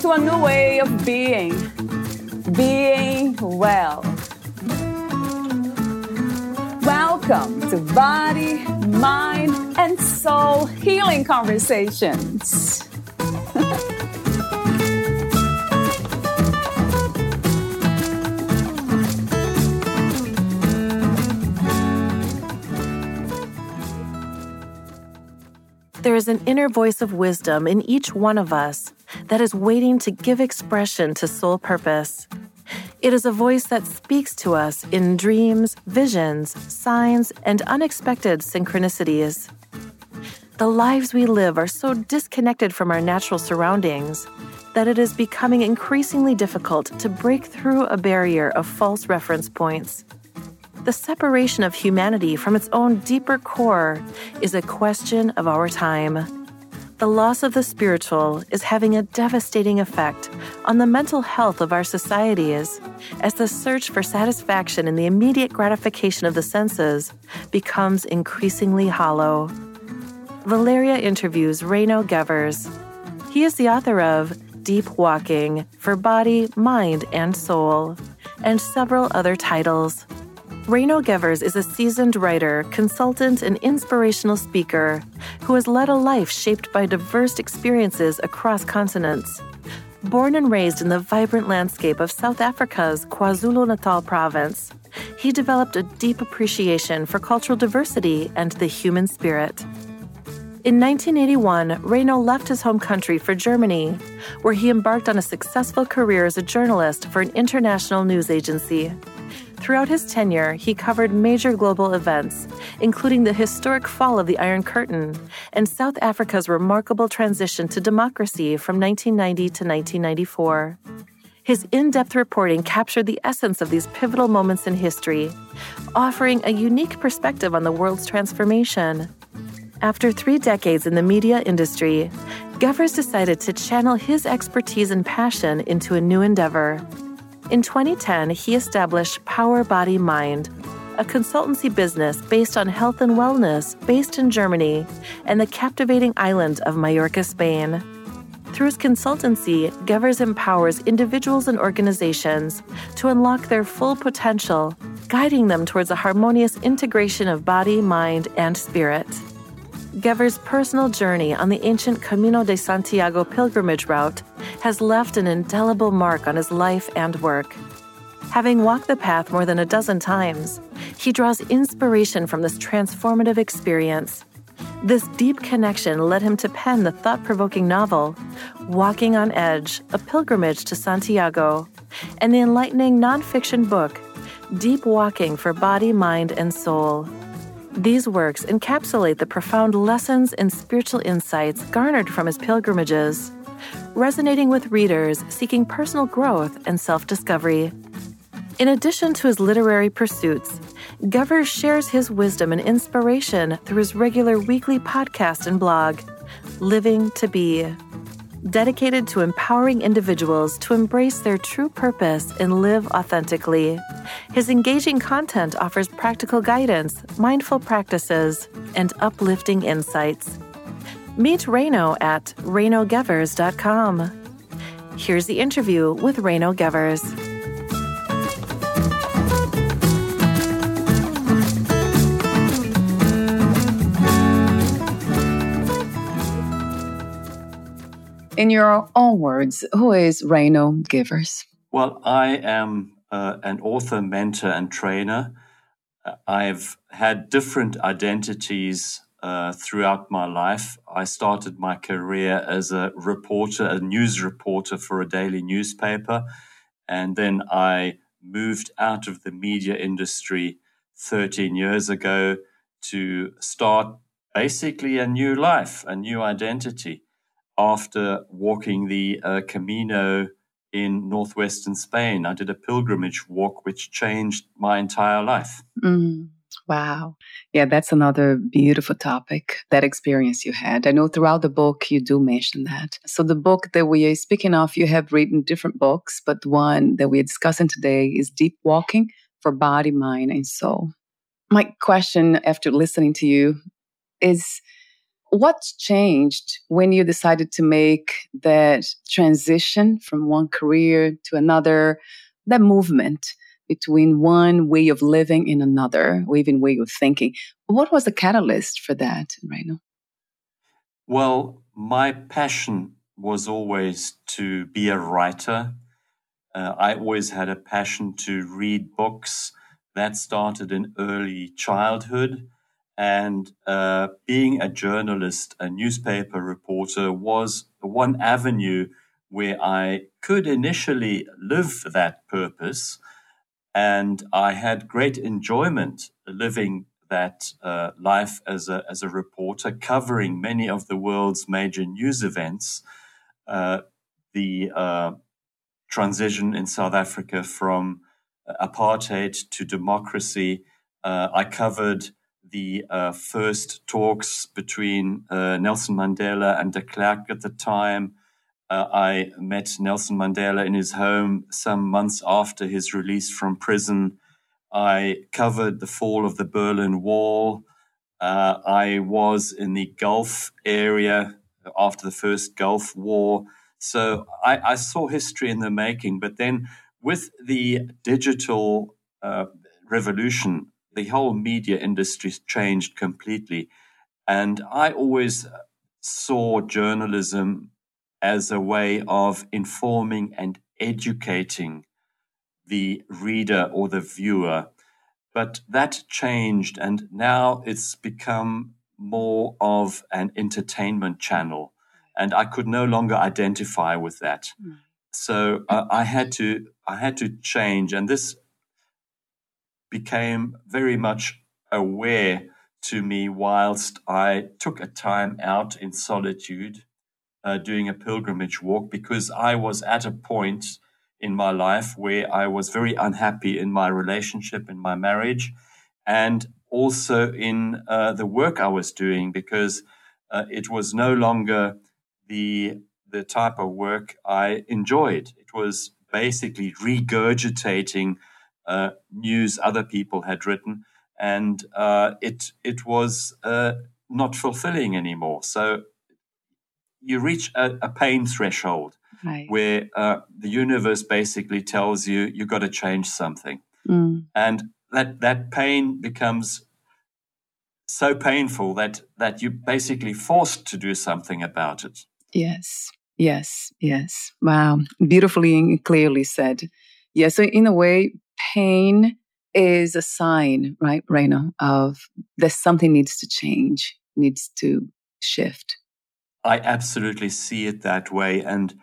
to a new way of being, being well. Welcome to Body, Mind, and Soul Healing Conversations. There is an inner voice of wisdom in each one of us that is waiting to give expression to soul purpose. It is a voice that speaks to us in dreams, visions, signs, and unexpected synchronicities. The lives we live are so disconnected from our natural surroundings that it is becoming increasingly difficult to break through a barrier of false reference points. The separation of humanity from its own deeper core is a question of our time the loss of the spiritual is having a devastating effect on the mental health of our societies as the search for satisfaction in the immediate gratification of the senses becomes increasingly hollow. Valeria interviews Reino Gevers. He is the author of Deep Walking for Body, Mind, and Soul, and several other titles. Reino Gevers is a seasoned writer, consultant, and inspirational speaker who has led a life shaped by diverse experiences across continents. Born and raised in the vibrant landscape of South Africa's KwaZulu Natal province, he developed a deep appreciation for cultural diversity and the human spirit. In 1981, Reino left his home country for Germany, where he embarked on a successful career as a journalist for an international news agency. Throughout his tenure, he covered major global events, including the historic fall of the Iron Curtain and South Africa's remarkable transition to democracy from 1990 to 1994. His in depth reporting captured the essence of these pivotal moments in history, offering a unique perspective on the world's transformation. After three decades in the media industry, Gevers decided to channel his expertise and passion into a new endeavor in 2010, he established Power Body Mind, a consultancy business based on health and wellness based in Germany and the captivating island of Mallorca, Spain. Through his consultancy, Gevers empowers individuals and organizations to unlock their full potential, guiding them towards a harmonious integration of body, mind, and spirit. Gevers' personal journey on the ancient Camino de Santiago pilgrimage route has left an indelible mark on his life and work. Having walked the path more than a dozen times, he draws inspiration from this transformative experience. This deep connection led him to pen the thought provoking novel, Walking on Edge A Pilgrimage to Santiago, and the enlightening nonfiction book, Deep Walking for Body, Mind, and Soul. These works encapsulate the profound lessons and spiritual insights garnered from his pilgrimages, resonating with readers seeking personal growth and self discovery. In addition to his literary pursuits, Gevers shares his wisdom and inspiration through his regular weekly podcast and blog, Living to Be dedicated to empowering individuals to embrace their true purpose and live authentically. His engaging content offers practical guidance, mindful practices, and uplifting insights. Meet Reino at reinogevers.com. Here's the interview with Reino Gevers. In your own words, who is Reino Gevers? Well, I am uh, an author, mentor, and trainer. Uh, I've had different identities uh, throughout my life. I started my career as a reporter, a news reporter for a daily newspaper. And then I moved out of the media industry 13 years ago to start basically a new life, a new identity after walking the uh, Camino in northwestern Spain. I did a pilgrimage walk which changed my entire life. Mm, wow. Yeah, that's another beautiful topic, that experience you had. I know throughout the book you do mention that. So, the book that we are speaking of, you have written different books, but one that we're discussing today is Deep Walking for Body, Mind, and Soul. My question after listening to you is What's changed when you decided to make that transition from one career to another, that movement between one way of living and another, or even way of thinking? What was the catalyst for that, Reino? Well, my passion was always to be a writer. Uh, I always had a passion to read books. That started in early childhood. And uh, being a journalist, a newspaper reporter, was one avenue where I could initially live that purpose. And I had great enjoyment living that uh, life as a, as a reporter, covering many of the world's major news events. Uh, the uh, transition in South Africa from apartheid to democracy. Uh, I covered the uh, first talks between uh, Nelson Mandela and de Klerk at the time. Uh, I met Nelson Mandela in his home some months after his release from prison. I covered the fall of the Berlin Wall. Uh, I was in the Gulf area after the first Gulf War. So I, I saw history in the making. But then with the digital uh, revolution, the whole media industry changed completely. And I always saw journalism as a way of informing and educating the reader or the viewer. But that changed, and now it's become more of an entertainment channel. And I could no longer identify with that. Mm. So uh, I had to I had to change, and this became very much aware to me whilst I took a time out in solitude uh, doing a pilgrimage walk because I was at a point in my life where I was very unhappy in my relationship, in my marriage, and also in uh, the work I was doing because uh, it was no longer the the type of work I enjoyed. It was basically regurgitating uh, news other people had written, and uh, it it was uh, not fulfilling anymore. So you reach a, a pain threshold right. where uh, the universe basically tells you you got to change something, mm. and that that pain becomes so painful that that you're basically forced to do something about it. Yes. Yes, yes. Wow. Beautifully and clearly said. Yeah. So, in a way, pain is a sign, right, Reino, of that something needs to change, needs to shift. I absolutely see it that way. And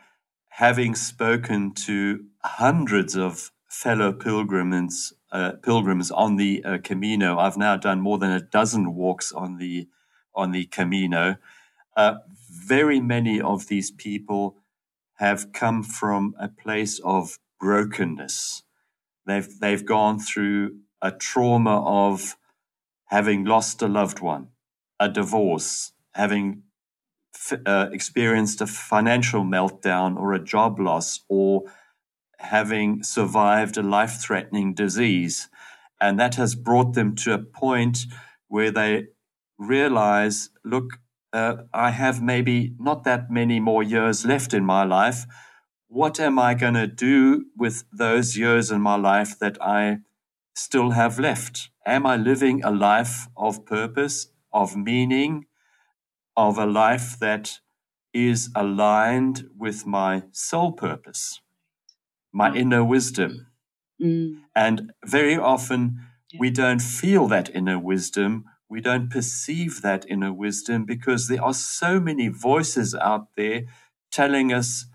having spoken to hundreds of fellow pilgrims, uh, pilgrims on the uh, Camino, I've now done more than a dozen walks on the on the Camino. Uh, very many of these people have come from a place of brokenness. They've they've gone through a trauma of having lost a loved one, a divorce, having uh, experienced a financial meltdown or a job loss, or having survived a life threatening disease. And that has brought them to a point where they realize look, uh, I have maybe not that many more years left in my life. What am I going to do with those years in my life that I still have left? Am I living a life of purpose, of meaning, of a life that is aligned with my soul purpose, my mm. inner wisdom? Mm. And very often yeah. we don't feel that inner wisdom we don't perceive that inner wisdom because there are so many voices out there telling us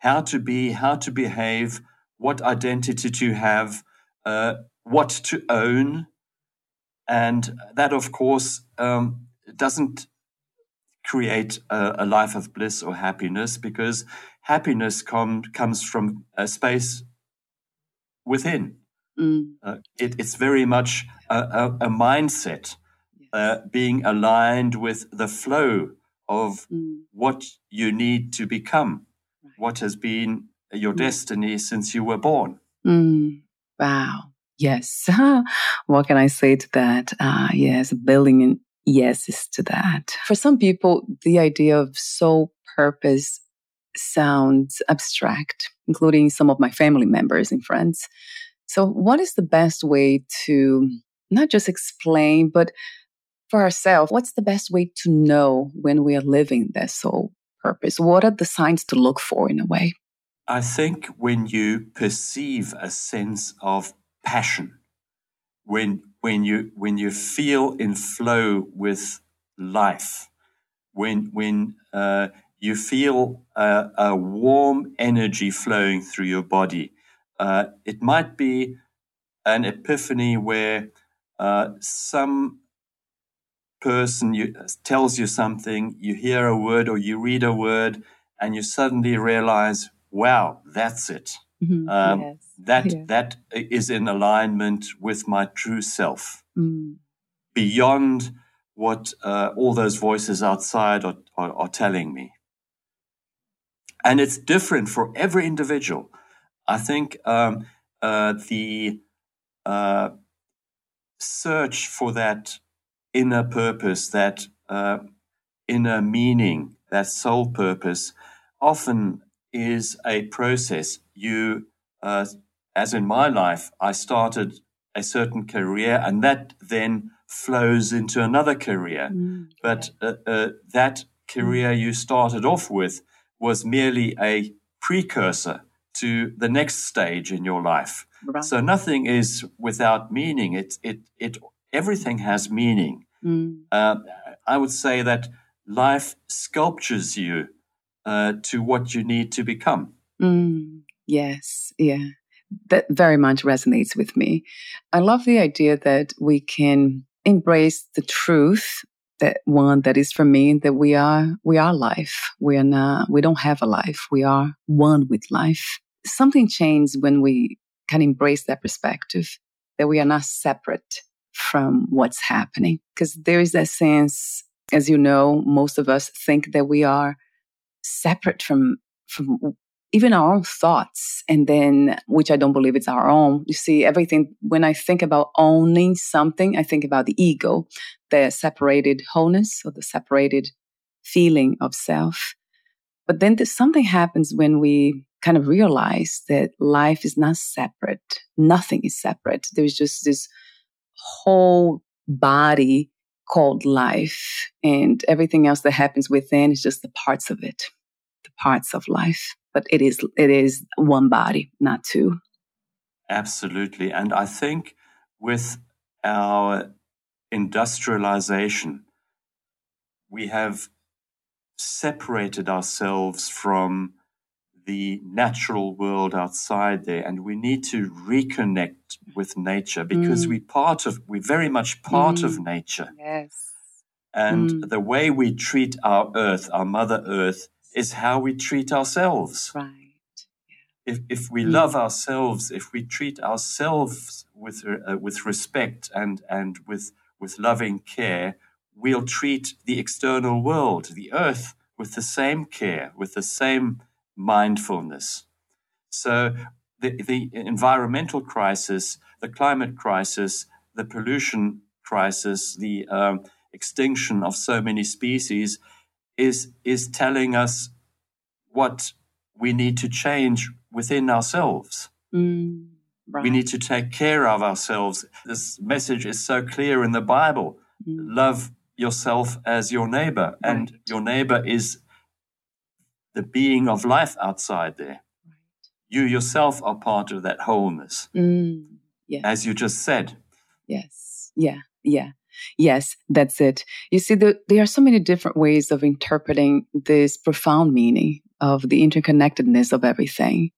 how to be, how to behave, what identity to have, uh, what to own. And that, of course, um, doesn't create a, a, life of bliss or happiness because happiness com- comes from a space within. Mm. Uh, it, it's very much a, a, a mindset, uh, being aligned with the flow of mm. what you need to become. What has been your mm. destiny since you were born. Mm. Wow. Yes. what can I say to that? Uh, yes, building in yeses to that. For some people, the idea of soul purpose sounds abstract, including some of my family members and friends. So, what is the best way to not just explain, but for ourselves, what's the best way to know when we are living that soul purpose? What are the signs to look for in a way? I think when you perceive a sense of passion, when when you when you feel in flow with life, when when uh, you feel a, a, warm energy flowing through your body, uh, it might be an epiphany where uh, some person you, tells you something, you hear a word or you read a word, and you suddenly realize, wow, that's it. Mm-hmm. Um, yes. That yeah. that is in alignment with my true self, mm. beyond what uh, all those voices outside are, are, are telling me. And it's different for every individual. I think um, uh, the uh, search for that inner purpose, that uh, inner meaning, that soul purpose, often is a process. You, uh, as in my life, I started a certain career, and that then flows into another career. Mm. But uh, uh, that career you started off with was merely a precursor to the next stage in your life. Right. So nothing is without meaning. It, it, it, everything has meaning. Mm. Uh, I would say that life sculptures you uh, to what you need to become. Mm. Yes, yeah. That very much resonates with me. I love the idea that we can embrace the truth that one that is for me that we are we are life we are not we don't have a life we are one with life something changes when we can embrace that perspective that we are not separate from what's happening. Because there is that sense, as you know, most of us think that we are separate from, from even our own thoughts. And then, which I don't believe it's our own. You see, everything, when I think about owning something, I think about the ego, the separated wholeness or the separated feeling of self. But then something happens when we kind of realize that life is not separate. Nothing is separate. There's just this whole body called life, and everything else that happens within is just the parts of it, the parts of life. But it is it is one body, not two. Absolutely, and I think with our industrialization, we have separated ourselves from the natural world outside there and we need to reconnect with nature because mm. we part of we're very much part mm. of nature yes and mm. the way we treat our earth our mother earth is how we treat ourselves right if, if we mm. love ourselves if we treat ourselves with uh, with respect and and with with loving care we'll treat the external world the earth with the same care with the same mindfulness. So the, the environmental crisis, the climate crisis, the pollution crisis, the um, extinction of so many species is, is telling us what we need to change within ourselves. Mm, right. We need to take care of ourselves. This message is so clear in the Bible. Mm. Love yourself as your neighbor, right. and your neighbor is the being of life outside there. Right. You yourself are part of that wholeness. Mm, yes. As you just said. Yes. Yeah. Yeah. Yes, that's it. You see, the, there are so many different ways of interpreting this profound meaning of the interconnectedness of everything,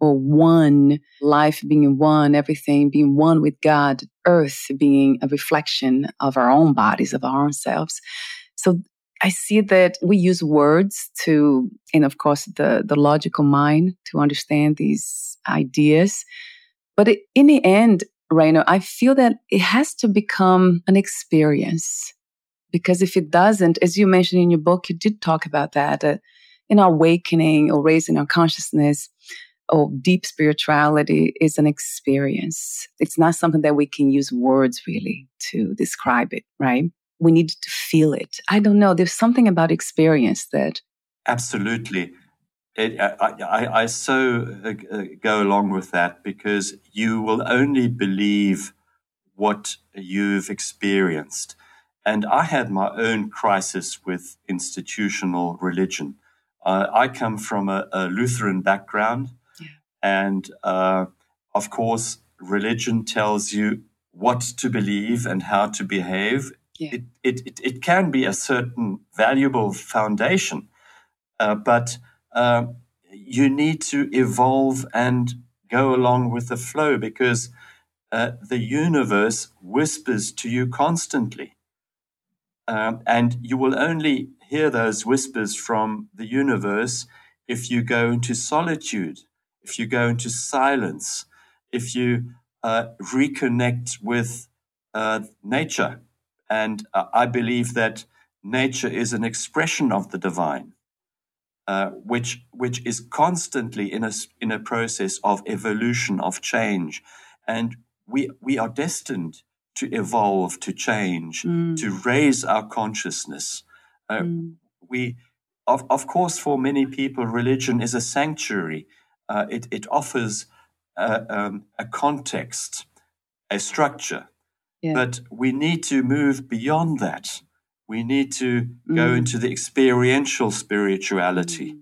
or one, life being one, everything being one with God, earth being a reflection of our own bodies, of our own selves. So I see that we use words to, and of course, the, the logical mind to understand these ideas. But it, in the end, Rainer, I feel that it has to become an experience. Because if it doesn't, as you mentioned in your book, you did talk about that, uh, in our awakening or raising our consciousness or deep spirituality is an experience. It's not something that we can use words really to describe it, right? We need to feel it. I don't know. There's something about experience that. Absolutely. It, I, I, I, so uh, uh, go along with that because you will only believe what you've experienced. And I had my own crisis with institutional religion. Uh, I come from a, a Lutheran background, yeah. and uh, of course, religion tells you what to believe and how to behave. Yeah. It, it, it, it, can be a certain valuable foundation, uh, but uh, you need to evolve and go along with the flow because uh, the universe whispers to you constantly. Um, and you will only hear those whispers from the universe if you go into solitude, if you go into silence, if you uh, reconnect with uh, nature. And uh, I believe that nature is an expression of the divine, uh, which which is constantly in a in a process of evolution, of change, and we we are destined to evolve, to change, mm. to raise our consciousness. Uh, mm. We, of, of course, for many people, religion is a sanctuary. Uh, it, it offers a, um, a context, a structure. Yeah. But we need to move beyond that. We need to mm. go into the experiential spirituality,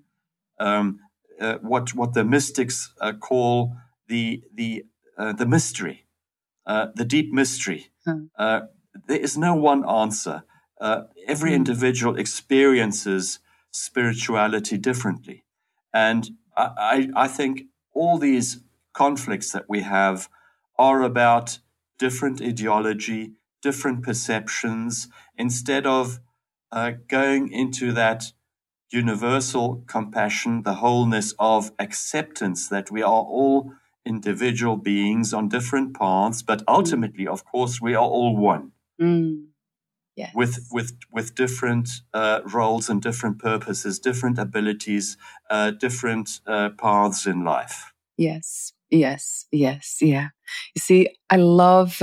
mm. um, uh, what what the mystics uh, call the the uh, the mystery, uh, the deep mystery. Hmm. there is no one answer uh, every hmm. individual experiences spirituality differently. And I, I, think all these conflicts that we have are about different ideology, different perceptions, instead of uh, going into that universal compassion, the wholeness of acceptance that we are all individual beings on different paths, but hmm. ultimately, of course, we are all one. Mm yes. with with with different uh, roles and different purposes, different abilities, uh, different uh, paths in life. Yes, yes, yes, yeah. You see, I love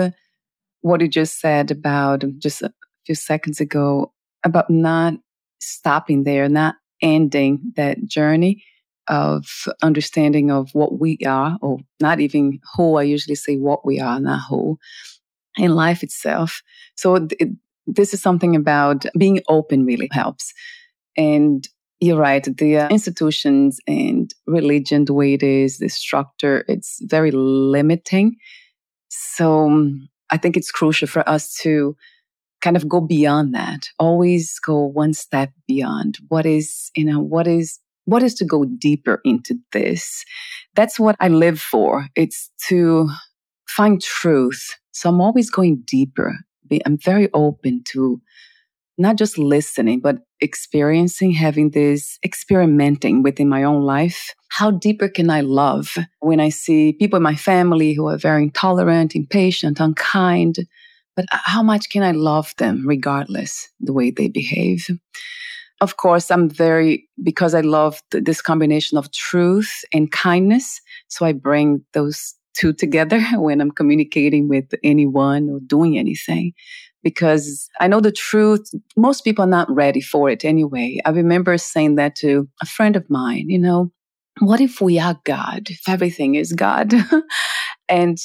what you just said about just a few seconds ago about not stopping there, not ending that journey of understanding of what we are, or not even who. I usually say what we are, not who in life itself. So it, this is something about being open really helps. And you're right, the uh, institutions and religion, the way it is, the structure, it's very limiting. So um, I think it's crucial for us to kind of go beyond that, always go one step beyond what is, you know, what is what is to go deeper into this? That's what I live for. It's to find truth. So I'm always going deeper I'm very open to not just listening, but experiencing, having this experimenting within my own life. How deeper can I love when I see people in my family who are very intolerant, impatient, unkind? But how much can I love them regardless the way they behave? Of course, I'm very, because I love th- this combination of truth and kindness. So I bring those two together when I'm communicating with anyone or doing anything. Because I know the truth, most people are not ready for it anyway. I remember saying that to a friend of mine, you know, what if we are God, if everything is God? and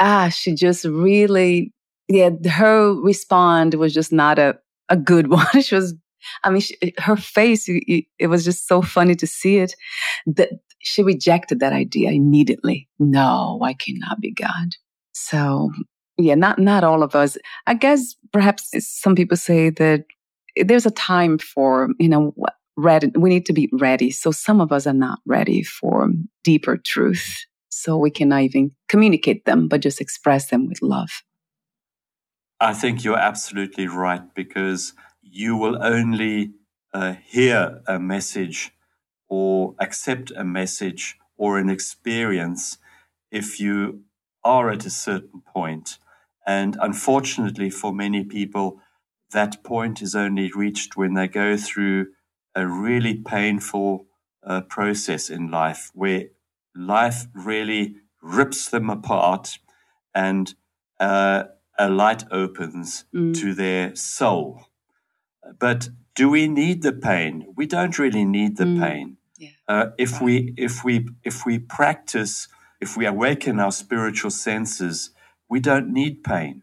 ah, she just really, yeah, her respond was just not a, a good one. she was I mean, she, her face, it, it, was just so funny to see it. That she rejected that idea immediately. No, I cannot be God. So yeah, not, not all of us. I guess perhaps some people say that there's a time for, you know, ready. We need to be ready. So some of us are not ready for deeper truth. So we cannot even communicate them, but just express them with love. I think you're absolutely right because you will only uh, hear a message or accept a message or an experience if you are at a certain point. And unfortunately, for many people, that point is only reached when they go through a really painful uh, process in life where life really rips them apart and uh, a light opens mm. to their soul. But do we need the pain? We don't really need the mm. pain. Yeah. Uh, if we if we if we practice, if we awaken our spiritual senses, we don't need pain.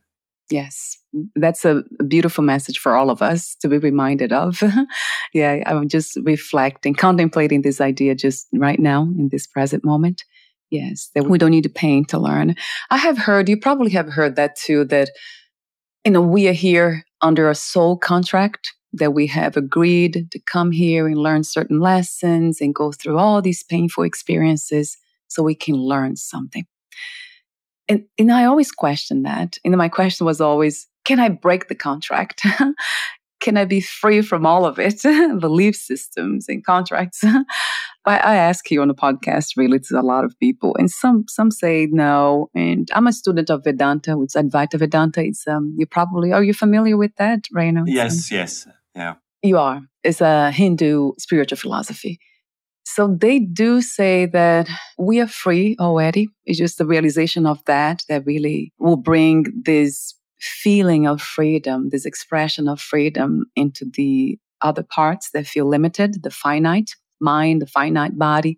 Yes, that's a beautiful message for all of us to be reminded of. yeah, I'm just reflecting, contemplating this idea just right now in this present moment. Yes, that we don't need pain to learn. I have heard, you probably have heard that too, that, you know, we are here under a soul contract that we have agreed to come here and learn certain lessons and go through all these painful experiences so we can learn something. And, and I always question that. And my question was always, can I break the contract? can I be free from all of it, belief systems and contracts? I, I ask you on the podcast really to a lot of people, and some some say no. And I'm a student of Vedanta, which Advaita Vedanta. It's um, you probably are you familiar with that, Reino? Yes, um, yes, yeah. You are. It's a Hindu spiritual philosophy. So they do say that we are free already. It's just the realization of that that really will bring this feeling of freedom, this expression of freedom into the other parts that feel limited, the finite mind, the finite body.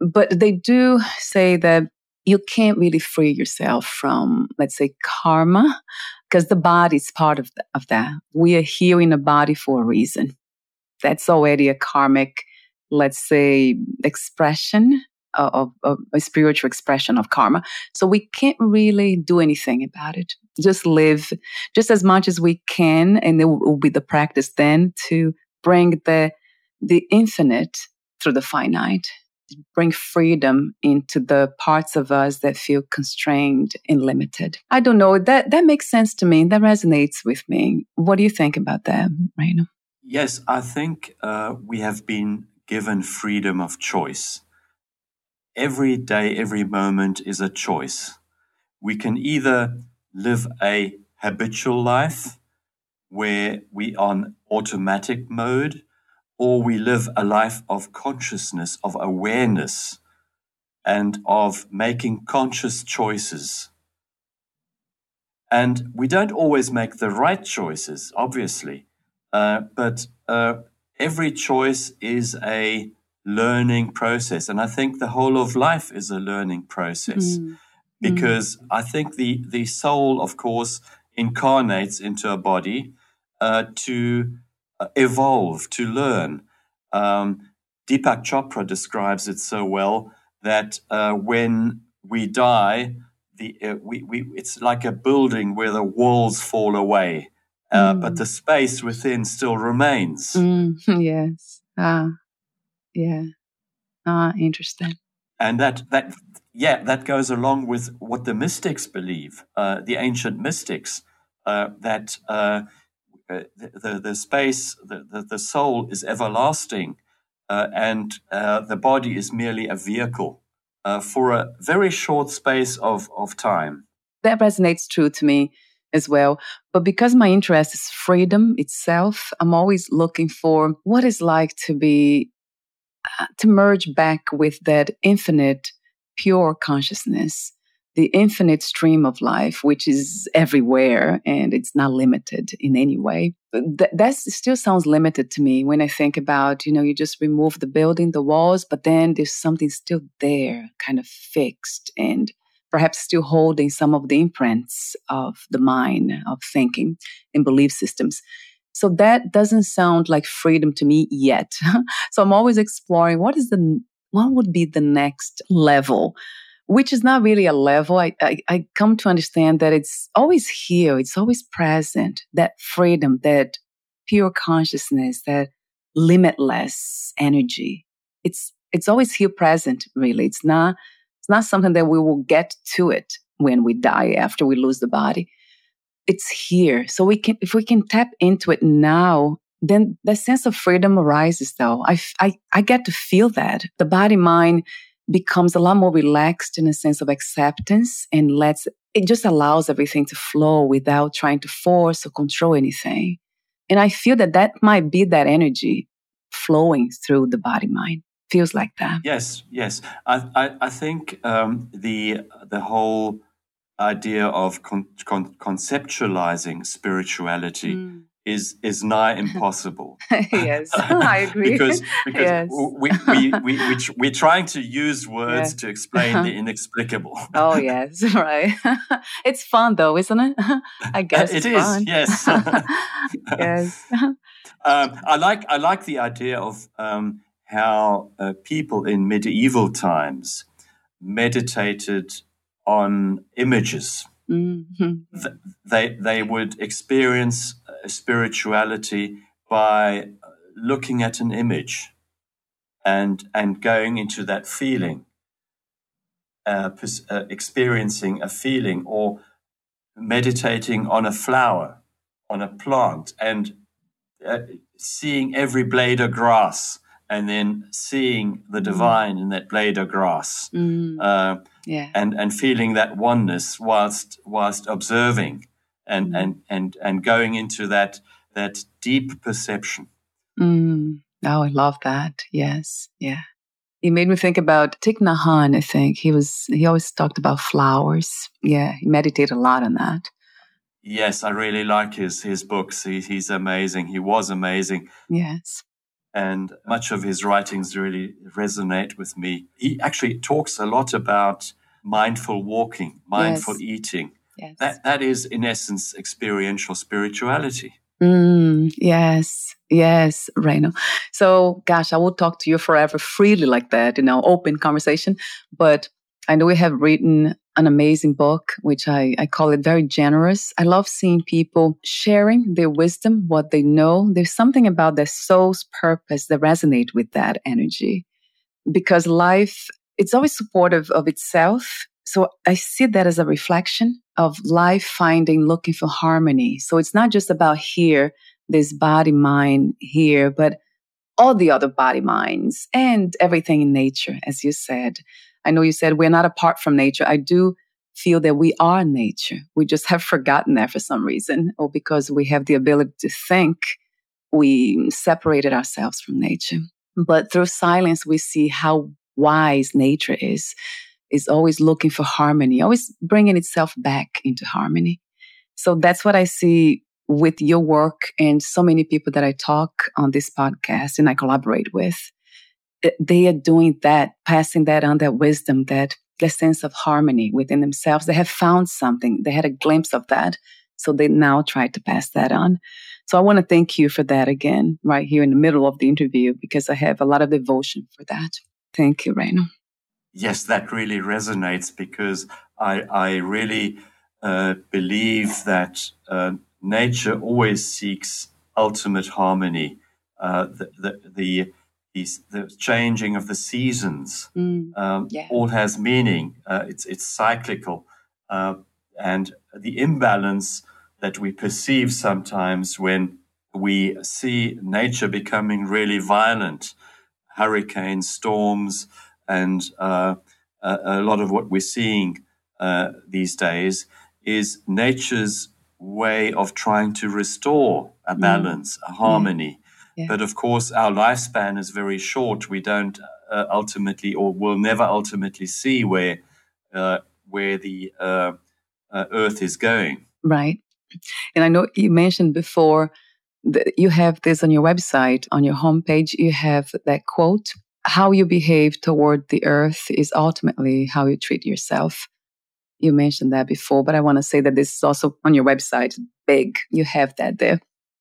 But they do say that you can't really free yourself from, let's say, karma, because the body is part of, of that. We are here in a body for a reason. That's already a karmic, let's say, expression of, of, a spiritual expression of karma. So we can't really do anything about it. Just live just as much as we can, and it will be the practice then to bring the the infinite through the finite, bring freedom into the parts of us that feel constrained and limited. I don't know. That that makes sense to me. That resonates with me. What do you think about that, Raina? Yes, I think uh, we have been given freedom of choice every day, every moment is a choice. We can either live a habitual life where we are on automatic mode, or we live a life of consciousness, of awareness, and of making conscious choices. And we don't always make the right choices, obviously, uh, but uh, every choice is a learning process. And I think the whole of life is a learning process mm. because mm. I think the, the soul, of course, incarnates into a body uh, to uh, evolve, to learn. Um, Deepak Chopra describes it so well that uh, when we die, the, uh, we, we, it's like a building where the walls fall away, uh, mm. but the space within still remains. Mm. Yes. Ah. Yeah. Ah, interesting. And that that yeah, that goes along with what the mystics believe, uh, the ancient mystics, uh, that uh, uh the, the space, the, the, the soul is everlasting, uh, and uh, the body is merely a vehicle for a very short space of, of time. That resonates true to me as well. But because my interest is freedom itself, I'm always looking for what it's like to be uh, to merge back with that infinite, pure consciousness, the infinite stream of life, which is everywhere and it's not limited in any way. Th- that still sounds limited to me when I think about, you know, you just remove the building, the walls, but then there's something still there, kind of fixed and perhaps still holding some of the imprints of the mind, of thinking and belief systems. So that doesn't sound like freedom to me yet. so I'm always exploring what is the, what would be the next level, which is not really a level. I, I, I come to understand that it's always here. It's always present. That freedom, that pure consciousness, that limitless energy. It's, it's always here present, really. It's not, it's not something that we will get to it when we die after we lose the body it's here. So we can, if we can tap into it now, then that sense of freedom arises though. I, I, I get to feel that the body mind becomes a lot more relaxed in a sense of acceptance and lets, it just allows everything to flow without trying to force or control anything. And I feel that that might be that energy flowing through the body mind. Feels like that. Yes, yes. I, I, I think um, the the whole idea of con- con- conceptualizing spirituality mm. is is nigh impossible. yes, I agree. because because yes. we, we, we, we, we're trying to use words yeah. to explain the inexplicable. oh, yes, right. it's fun though, isn't it? I guess it is. Fun. Yes. yes. Um, I like I like the idea of um, how uh, people in medieval times meditated on images. Mm-hmm. They, they would experience uh, spirituality by uh, looking at an image and, and going into that feeling, uh, uh, experiencing a feeling, or meditating on a flower, on a plant, and uh, seeing every blade of grass and then seeing the mm. divine in that blade of grass, mm. uh, yeah. and and feeling that oneness whilst whilst observing and mm. and and and going into that that deep perception. Mm. Oh, I love that. Yes, yeah. It made me think about Thich Nhat Hanh. I think he was he always talked about flowers. Yeah, he meditated a lot on that. Yes, I really like his his books. He, he's amazing. He was amazing. Yes and much of his writings really resonate with me. He actually talks a lot about mindful walking, mindful yes. eating. Yes. That, that is, in essence, experiential spirituality. Mm, yes, yes, Reino. So, gosh, I will talk to you forever freely like that, you know, open conversation. But I know we have written an amazing book, which I, I call it very generous. I love seeing people sharing their wisdom, what they know. There's something about their soul's purpose that resonate with that energy because life, it's always supportive of itself. So I see that as a reflection of life finding, looking for harmony. So it's not just about here, this body, mind here, but all the other body minds and everything in nature, as you said. I know you said we're not apart from nature. I do feel that we are nature. We just have forgotten that for some reason, or because we have the ability to think, we separated ourselves from nature. But through silence, we see how wise nature is, is always looking for harmony, always bringing itself back into harmony. So that's what I see with your work and so many people that I talk on this podcast and I collaborate with they are doing that, passing that on, that wisdom, that the sense of harmony within themselves. They have found something. They had a glimpse of that. So they now try to pass that on. So I want to thank you for that again, right here in the middle of the interview, because I have a lot of devotion for that. Thank you, Reino. Yes, that really resonates because I, I really uh, believe that uh, nature always seeks ultimate harmony. Uh, the, the, the the changing of the seasons mm, um, yeah. all has meaning. Uh, it's it's cyclical, uh, and the imbalance that we perceive sometimes when we see nature becoming really violent, hurricanes, storms, and uh, a, a, lot of what we're seeing uh, these days is nature's way of trying to restore a mm. balance, mm. a harmony. Yeah. But of course, our lifespan is very short. We don't uh, ultimately, or will never ultimately, see where uh, where the uh, uh Earth is going. Right. And I know you mentioned before that you have this on your website, on your homepage. You have that quote: "How you behave toward the Earth is ultimately how you treat yourself." You mentioned that before, but I want to say that this is also on your website. Big, you have that there.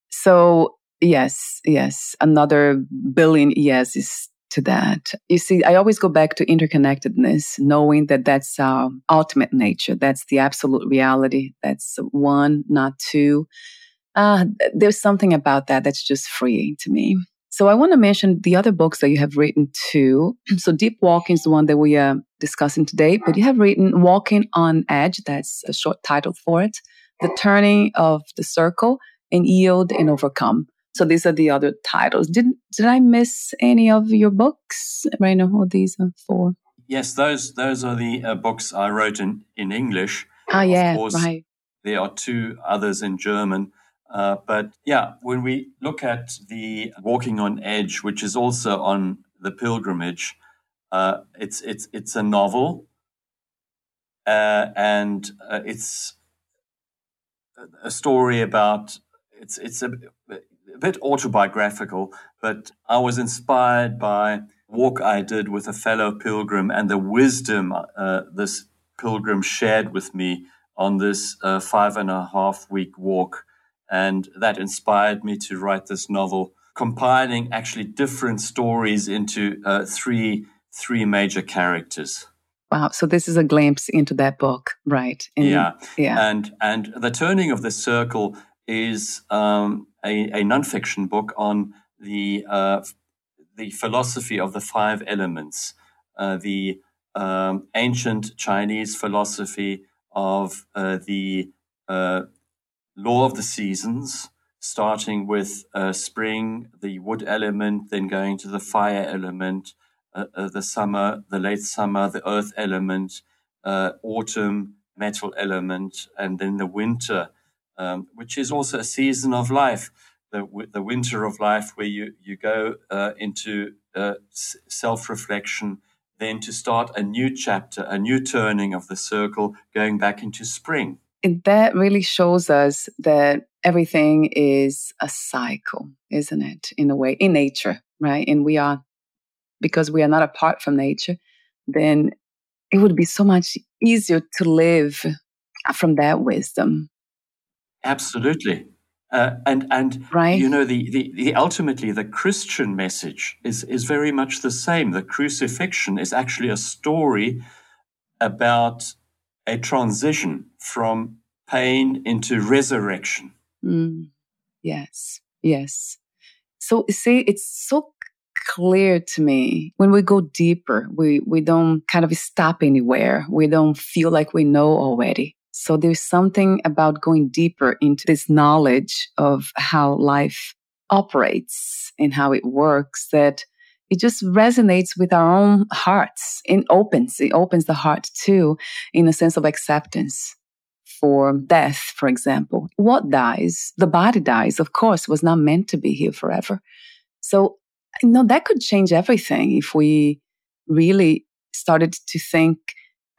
So Yes, yes. Another billion yeses to that. You see, I always go back to interconnectedness, knowing that that's our ultimate nature. That's the absolute reality. That's one, not two. Uh, there's something about that that's just freeing to me. So I want to mention the other books that you have written too. So Deep Walking is the one that we are discussing today, but you have written Walking on Edge. That's a short title for it The Turning of the Circle, and Yield and Overcome. So these are the other titles. Did did I miss any of your books? Right know all these are four. Yes, those those are the uh, books I wrote in in English. Ah, yeah, course, right. There are two others in German. Uh, but yeah, when we look at the Walking on Edge, which is also on the pilgrimage, uh, it's it's it's a novel, uh, and uh, it's a story about it's it's a, a bit autobiographical, but I was inspired by walk I did with a fellow pilgrim and the wisdom uh, this pilgrim shared with me on this uh, five and a half week walk. And that inspired me to write this novel, compiling actually different stories into uh, three three major characters. Wow! So this is a glimpse into that book, right? And, yeah, yeah. And and the turning of the circle is um, a, a nonfiction book on the uh, the philosophy of the five elements, uh, the um, ancient Chinese philosophy of uh, the uh, law of the seasons, starting with uh, spring, the wood element, then going to the fire element, uh, the summer, the late summer, the earth element, autumn, metal element, and then the winter, um, which is also a season of life the, the winter of life where you, you go uh, into uh, self reflection, then to start a new chapter, a new turning of the circle, going back into spring. That really shows us that everything is a cycle, isn't it? In a way, in nature, right? And we are, because we are not apart from nature, then it would be so much easier to live from that wisdom. Absolutely. Uh, and and right. you know the, the, the ultimately the Christian message is is very much the same. The crucifixion is actually a story about a transition from pain into resurrection. Mm. Yes, yes. So see, it's so clear to me when we go deeper. We we don't kind of stop anywhere. We don't feel like we know already. So there's something about going deeper into this knowledge of how life operates and how it works that it just resonates with our own hearts. And opens it opens the heart too in a sense of acceptance for death for example. What dies the body dies of course was not meant to be here forever. So you know that could change everything if we really started to think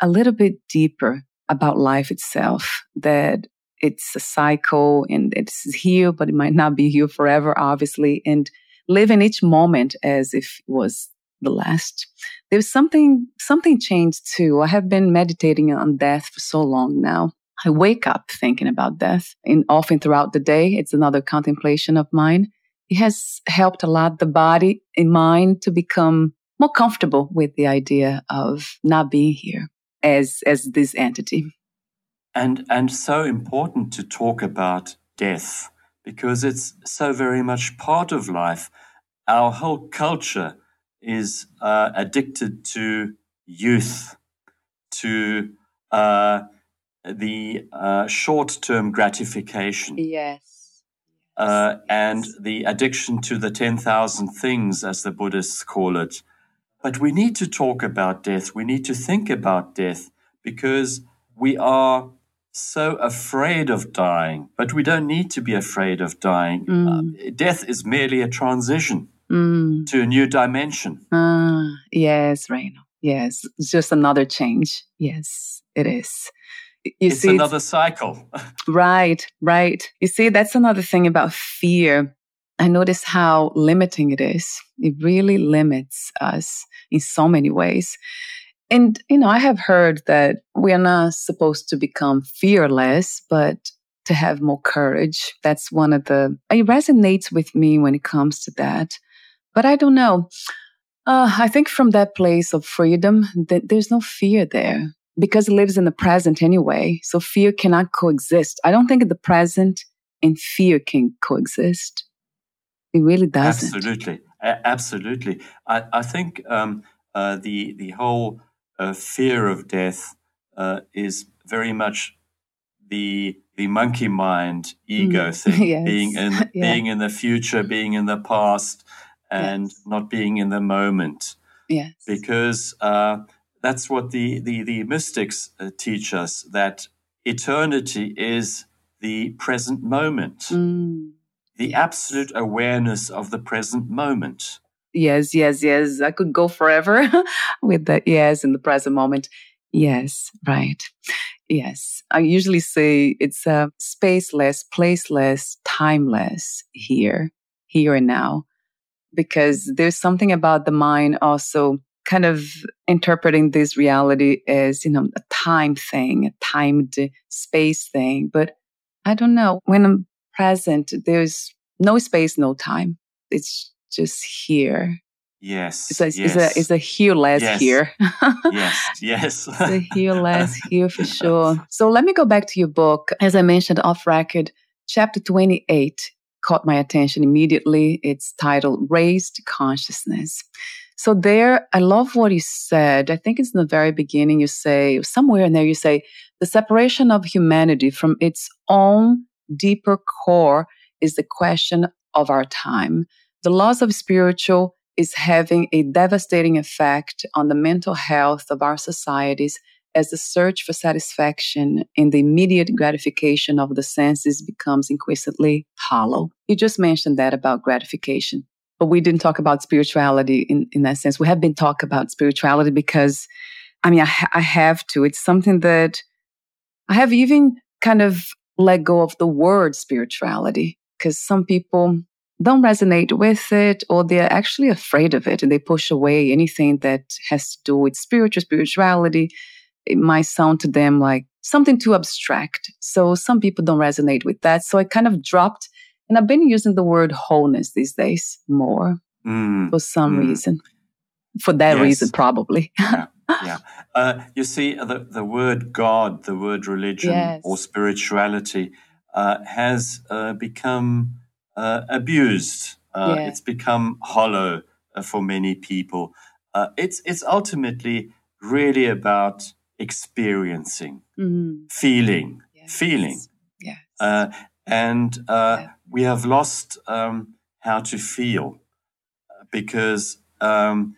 a little bit deeper about life itself, that it's a cycle and it's here, but it might not be here forever, obviously, and live in each moment as if it was the last. There's something, something changed too. I have been meditating on death for so long now. I wake up thinking about death and often throughout the day. It's another contemplation of mine. It has helped a lot the body and mind to become more comfortable with the idea of not being here as as this entity. And and so important to talk about death because it's so very much part of life. Our whole culture is uh, addicted to youth, to uh, the uh, short term gratification. Yes. Uh, and the addiction to the 10,000 things, as the Buddhists call it. But we need to talk about death. We need to think about death because we are so afraid of dying, but we don't need to be afraid of dying. Mm. Uh, death is merely a transition mm. to a new dimension. Uh, yes, Reino. Yes, it's just another change. Yes, it is. You it's see, another it's, cycle. right, right. You see, that's another thing about fear. I notice how limiting it is. It really limits us in so many ways. And, you know, I have heard that we are not supposed to become fearless, but to have more courage. That's one of the, it resonates with me when it comes to that. But I don't know. Uh, I think from that place of freedom, that there's no fear there because it lives in the present anyway. So fear cannot coexist. I don't think the present and fear can coexist. It really doesn't. Absolutely, A- absolutely. I, I think um, uh, the the whole uh, fear of death uh, is very much the the monkey mind ego mm. thing, yes. being in yeah. being in the future, being in the past, and yes. not being in the moment. Yes, because uh, that's what the the the mystics uh, teach us that eternity is the present moment, mm. The absolute awareness of the present moment. Yes, yes, yes. I could go forever with that. Yes, in the present moment. Yes, right. Yes. I usually say it's a spaceless, placeless, timeless here, here and now, because there's something about the mind also kind of interpreting this reality as, you know, a time thing, a timed space thing. But I don't know. When I'm present, there's no space, no time. It's just here. Yes. It's a, yes. It's a, it's a here less yes. here. yes, yes. it's a here less here for sure. So let me go back to your book. As I mentioned off record, chapter 28 caught my attention immediately. It's titled Raised Consciousness. So there, I love what you said. I think it's in the very beginning. You say, somewhere in there, you say, the separation of humanity from its own deeper core is the question of our time. The loss of spiritual is having a devastating effect on the mental health of our societies as the search for satisfaction in the immediate gratification of the senses becomes increasingly hollow. You just mentioned that about gratification, but we didn't talk about spirituality in, in that sense. We have been talking about spirituality because, I mean, I, ha- I have to. It's something that I have even kind of let go of the word spirituality because some people don't resonate with it or they're actually afraid of it and they push away anything that has to do with spiritual spirituality it might sound to them like something too abstract so some people don't resonate with that so i kind of dropped and i've been using the word wholeness these days more mm. for some mm. reason for that yes. reason probably yeah, yeah. Uh, you see the, the word god the word religion yes. or spirituality uh, has uh, become uh, abused. Uh, yeah. It's become hollow uh, for many people. Uh, it's it's ultimately really about experiencing, mm. feeling, yes. feeling. Yes. Uh, and uh, yeah. we have lost um, how to feel because um,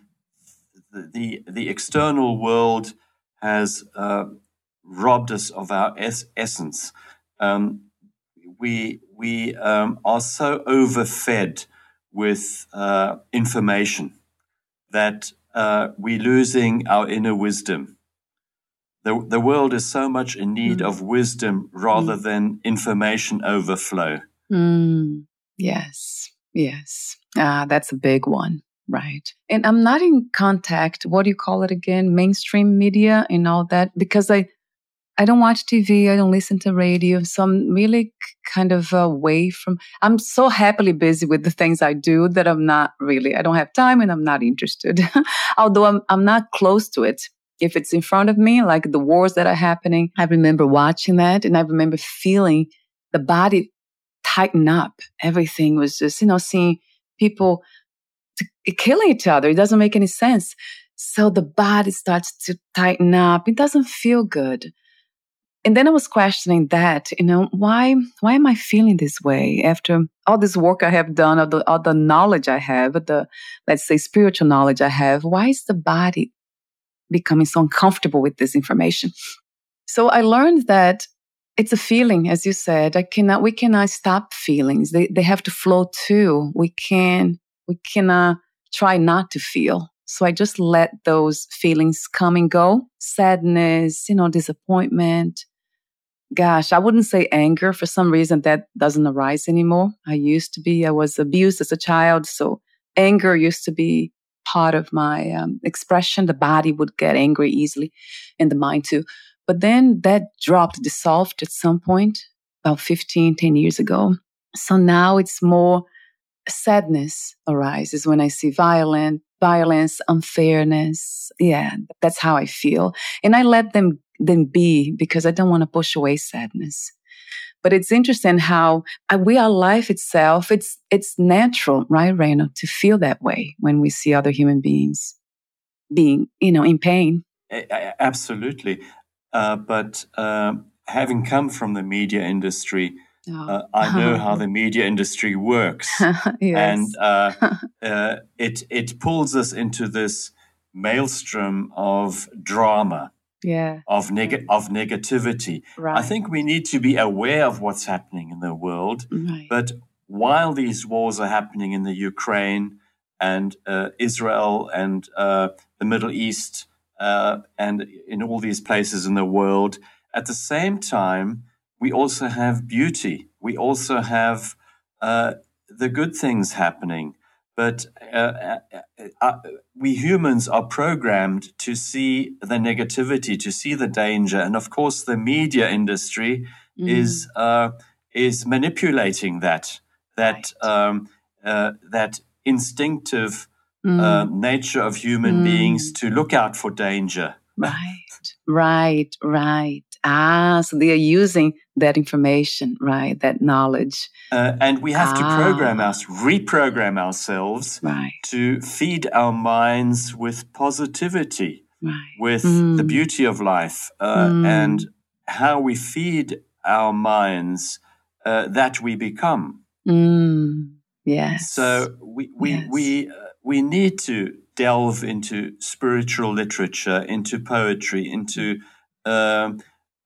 the the external world has robbed us of our es- essence. Um, we we um, are so overfed with uh, information that uh, we're losing our inner wisdom. The, the world is so much in need mm. of wisdom rather mm. than information overflow. Mm. Yes, yes. Ah, that's a big one. Right. And I'm not in contact, what do you call it again? Mainstream media and all that, because I, I don't watch TV. I don't listen to radio. So I'm really kind of away from, I'm so happily busy with the things I do that I'm not really, I don't have time and I'm not interested. Although I'm, I'm not close to it. If it's in front of me, like the wars that are happening, I remember watching that and I remember feeling the body tighten up. Everything was just, you know, seeing people Uh, killing each other. It doesn't make any sense. So the body starts to tighten up. It doesn't feel good and then I was questioning that, you know, why why am I feeling this way after all this work I have done, all the all the knowledge I have, the let's say spiritual knowledge I have, why is the body becoming so uncomfortable with this information? So I learned that it's a feeling, as you said. I cannot we cannot stop feelings. They they have to flow too. We can we cannot try not to feel. So I just let those feelings come and go. Sadness, you know, disappointment, gosh, I wouldn't say anger. For some reason, that doesn't arise anymore. I used to be, I was abused as a child. So anger used to be part of my um, expression. The body would get angry easily and the mind too. But then that dropped, dissolved at some point about 15, 10 years ago. So now it's more sadness arises when I see violent, violence, unfairness. Yeah, that's how I feel. And I let them than be because I don't want to push away sadness. But it's interesting how uh, we are life itself. It's it's natural, right, Reino, to feel that way when we see other human beings being, you know, in pain. Absolutely, uh, but uh, having come from the media industry, oh. uh, I know how the media industry works, and uh, uh, it it pulls us into this maelstrom of drama, yeah, of neg- of negativity. Right. I think we need to be aware of what's happening in the world, right. but while these wars are happening in the Ukraine and uh, Israel and uh, the Middle East uh, and in all these places in the world. At the same time, we also have beauty. We also have uh, the good things happening. But uh, uh, we humans are programmed to see the negativity, to see the danger, and of course, the media industry mm. is is manipulating that that right. um, that instinctive mm. uh, nature of human mm. beings to look out for danger. Right, right, right. Ah, so they are using that information, right? That knowledge. Uh, and we have ah. to program us, reprogram ourselves right. to feed our minds with positivity, right. with mm. the beauty of life, uh, mm. and how we feed our minds, uh, that we become. Mm. Yes. So we we yes. we uh, we need to delve into spiritual literature, into poetry, into uh,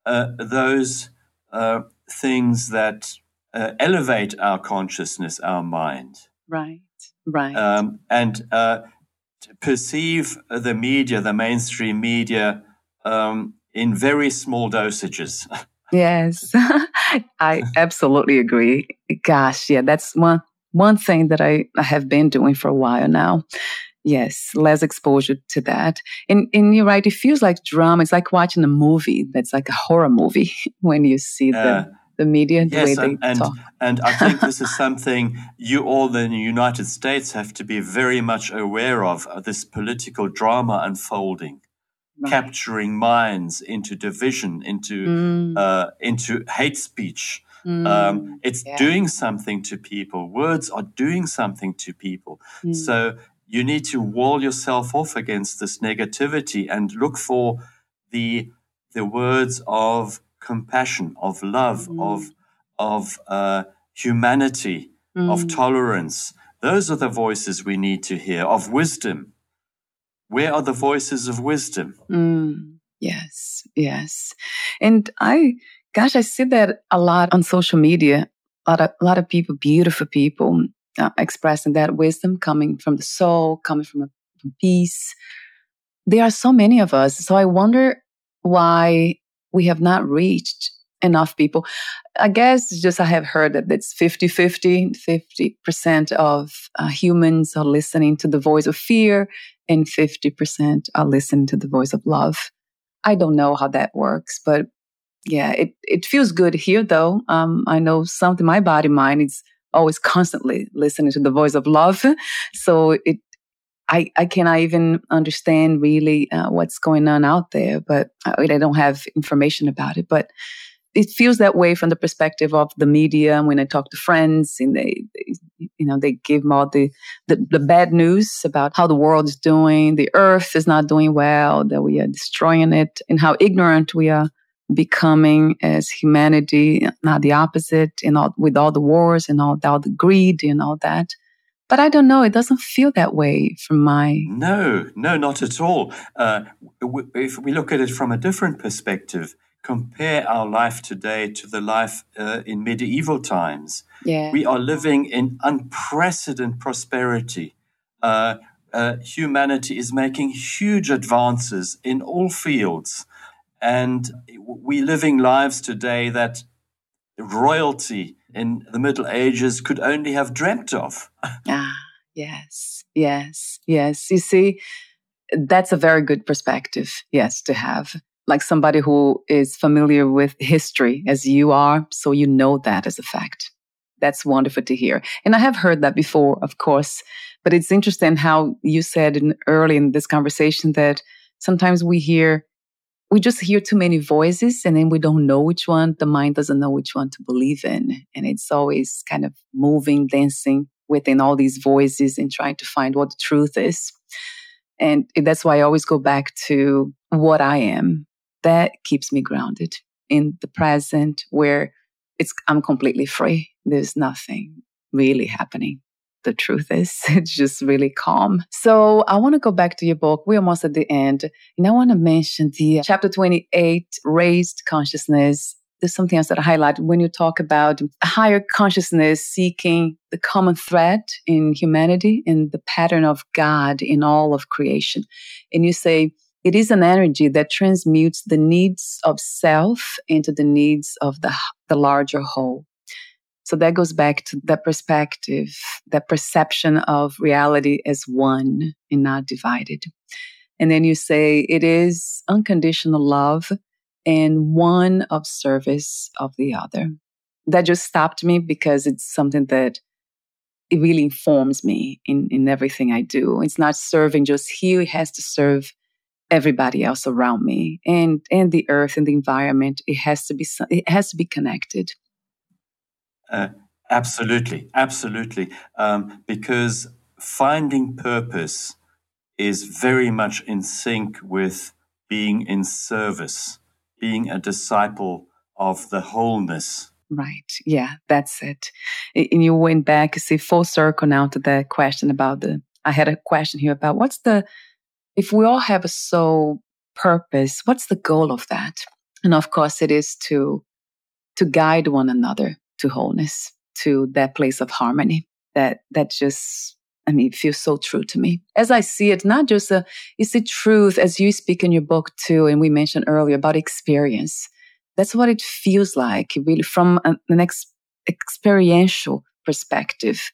those uh, things that uh, elevate our consciousness, our mind. Right. Right. Um, and uh, perceive the media, the mainstream media, um, in very small dosages. yes, I absolutely agree. Gosh, yeah, that's one one thing that I, I have been doing for a while now. Yes, less exposure to that. And, and you're right, it feels like drama. It's like watching a movie that's like a horror movie when you see uh, the, the media, the yes, way and, they and, talk. And I think this is something you all in the United States have to be very much aware of uh, this political drama unfolding. Right. Capturing minds into division, into mm. uh, into hate speech, Mm, um, it's yeah. doing something to people. Words are doing something to people. Mm. So you need to wall yourself off against this negativity and look for the the words of compassion, of love, mm. of of uh, humanity, of mm. tolerance. Those are the voices we need to hear of wisdom. Where are the voices of wisdom? Mm. Yes, yes. And I gosh, I see that a lot on social media. A lot of, a lot of people, beautiful people, uh, expressing that wisdom coming from the soul, coming from a peace. There are so many of us. So I wonder why we have not reached enough people. I guess just I have heard that it's 50 50, 50% of uh, humans are listening to the voice of fear and 50% are listening to the voice of love. I don't know how that works, but yeah, it, it feels good here though. Um, I know something, my body, mind is always constantly listening to the voice of love. So it, I, I cannot even understand really uh, what's going on out there, but I, I don't have information about it. But it feels that way from the perspective of the media. When I talk to friends, and they, they you know, they give all the, the, the bad news about how the world is doing, the Earth is not doing well, that we are destroying it, and how ignorant we are becoming as humanity, not the opposite, and all, with all the wars and all, all the greed and all that. But I don't know. It doesn't feel that way from my. No, no, not at all. Uh, if we look at it from a different perspective, compare our life today to the life uh, in medieval times. Yeah. We are living in unprecedented prosperity. Uh, uh, humanity is making huge advances in all fields. And we're living lives today that royalty in the Middle Ages could only have dreamt of. ah, yes, yes, yes. You see, that's a very good perspective, yes, to have. Like somebody who is familiar with history as you are, so you know that as a fact. That's wonderful to hear. And I have heard that before, of course, but it's interesting how you said in, early in this conversation that sometimes we hear we just hear too many voices and then we don't know which one the mind doesn't know which one to believe in and it's always kind of moving dancing within all these voices and trying to find what the truth is and that's why i always go back to what i am that keeps me grounded in the present where it's I'm completely free. There's nothing really happening. The truth is, it's just really calm. So I want to go back to your book. We're almost at the end. And I want to mention the chapter 28, Raised Consciousness there's something else that I highlight when you talk about higher consciousness seeking the common thread in humanity and the pattern of God in all of creation. And you say, it is an energy that transmutes the needs of self into the needs of the, the larger whole. So that goes back to that perspective, that perception of reality as one and not divided. And then you say it is unconditional love and one of service of the other. That just stopped me because it's something that it really informs me in, in everything I do. It's not serving just here, it has to serve everybody else around me and and the earth and the environment it has to be it has to be connected uh, absolutely absolutely um, because finding purpose is very much in sync with being in service being a disciple of the wholeness. Right. Yeah, that's it. And you went back, see, full circle now to the question about the. I had a question here about what's the, if we all have a soul purpose, what's the goal of that? And of course, it is to, to guide one another to wholeness, to that place of harmony. That that just I mean, feels so true to me. As I see it, not just a, it's the truth as you speak in your book too, and we mentioned earlier about experience. That's what it feels like, really, from an ex- experiential perspective.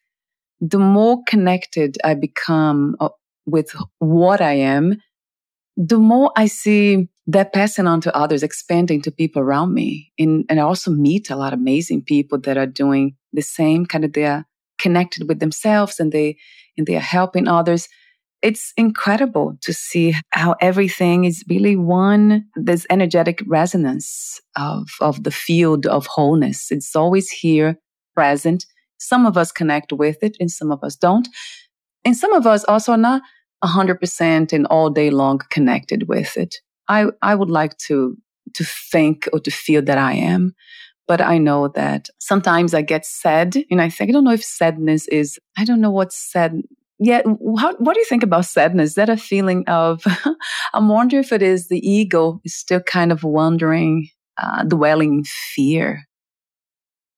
The more connected I become uh, with what I am, the more I see that passing on to others, expanding to people around me. And, and I also meet a lot of amazing people that are doing the same kind of they're connected with themselves and they and they are helping others. It's incredible to see how everything is really one this energetic resonance of of the field of wholeness. It's always here present. Some of us connect with it and some of us don't. And some of us also are not 100% and all day long connected with it i i would like to to think or to feel that i am but I know that sometimes I get sad and I think, I don't know if sadness is, I don't know what sad. Yeah, how, what do you think about sadness? Is that a feeling of, I'm wondering if it is the ego is still kind of wandering uh, dwelling in fear.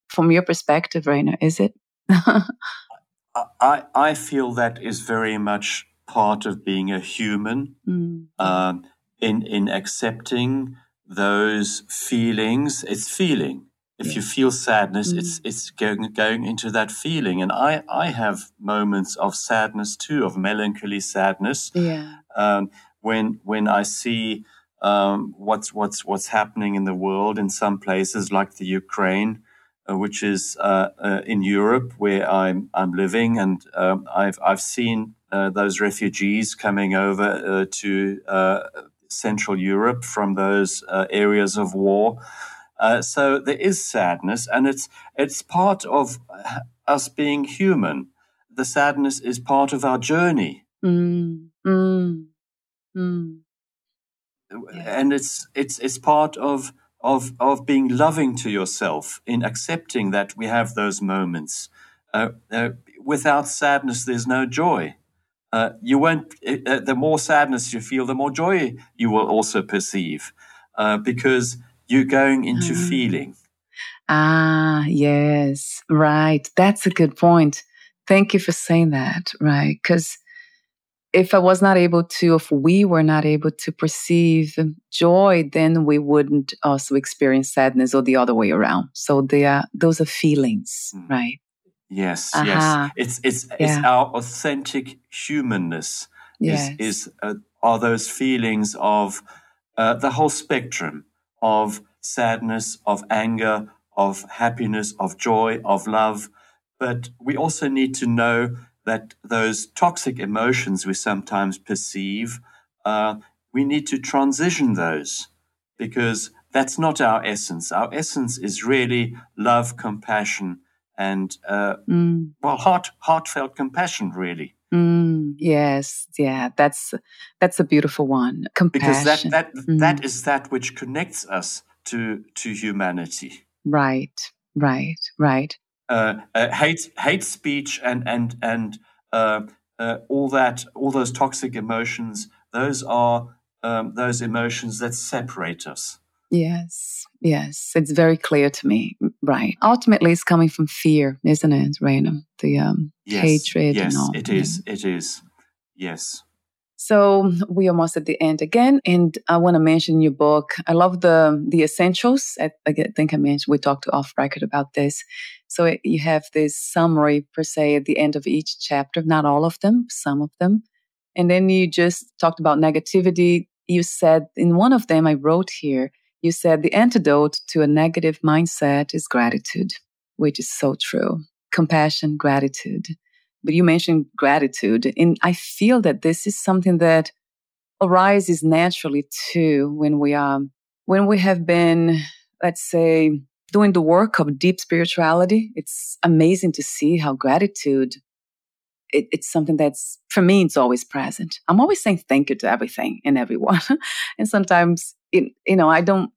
From your perspective, Reino, is it? I, I feel that is very much part of being a human mm. um, in, in accepting those feelings. It's feeling if yeah. you feel sadness, mm. it's it's going going into that feeling. And I I have moments of sadness too, of melancholy sadness. Yeah. Um, when when I see um, what's what's what's happening in the world in some places like the Ukraine, uh, which is uh, uh, in Europe where I'm I'm living, and um, I've I've seen uh, those refugees coming over uh, to uh, Central Europe from those areas of war. Uh, so there is sadness, and it's it's part of us being human. The sadness is part of our journey, mm, mm, mm. and it's it's it's part of of of being loving to yourself in accepting that we have those moments. Uh, uh, without sadness, there's no joy. Uh, you won't. Uh, the more sadness you feel, the more joy you will also perceive, uh, because you're going into mm. feeling. Ah, yes, right. That's a good point. Thank you for saying that, right? Because if I was not able to, if we were not able to perceive joy, then we wouldn't also experience sadness or the other way around. So they are those are feelings, mm. right? Yes, uh-huh. yes. It's it's yeah. it's our authentic humanness. Yes. Is is uh, are those feelings of uh, the whole spectrum of sadness, of anger, of happiness, of joy, of love. But we also need to know that those toxic emotions we sometimes perceive, uh, we need to transition those because that's not our essence. Our essence is really love, compassion, and uh, mm. well, heart, heartfelt compassion, really. Mm, yes, yeah, that's that's a beautiful one. Compassion. Because that that mm. that is that which connects us to to humanity. Right, right, right. Uh, uh, hate hate speech and and and uh, uh, all that all those toxic emotions. Those are um, those emotions that separate us. Yes, yes, it's very clear to me. Right. Ultimately, it's coming from fear, isn't it, Reino? The um, yes, hatred. Yes, and all. it is. It is. Yes. So we are almost at the end again, and I want to mention your book. I love the the essentials. I, I think I mentioned we talked off record about this. So it, you have this summary per se at the end of each chapter, not all of them, some of them, and then you just talked about negativity. You said in one of them, I wrote here, you said the antidote to a negative mindset is gratitude, which is so true. Compassion, gratitude but you mentioned gratitude. And I feel that this is something that arises naturally too when we are, when we have been, let's say, doing the work of deep spirituality. It's amazing to see how gratitude, it, it's something that's, for me, it's always present. I'm always saying thank you to everything and everyone. and sometimes, it, you know, I don't,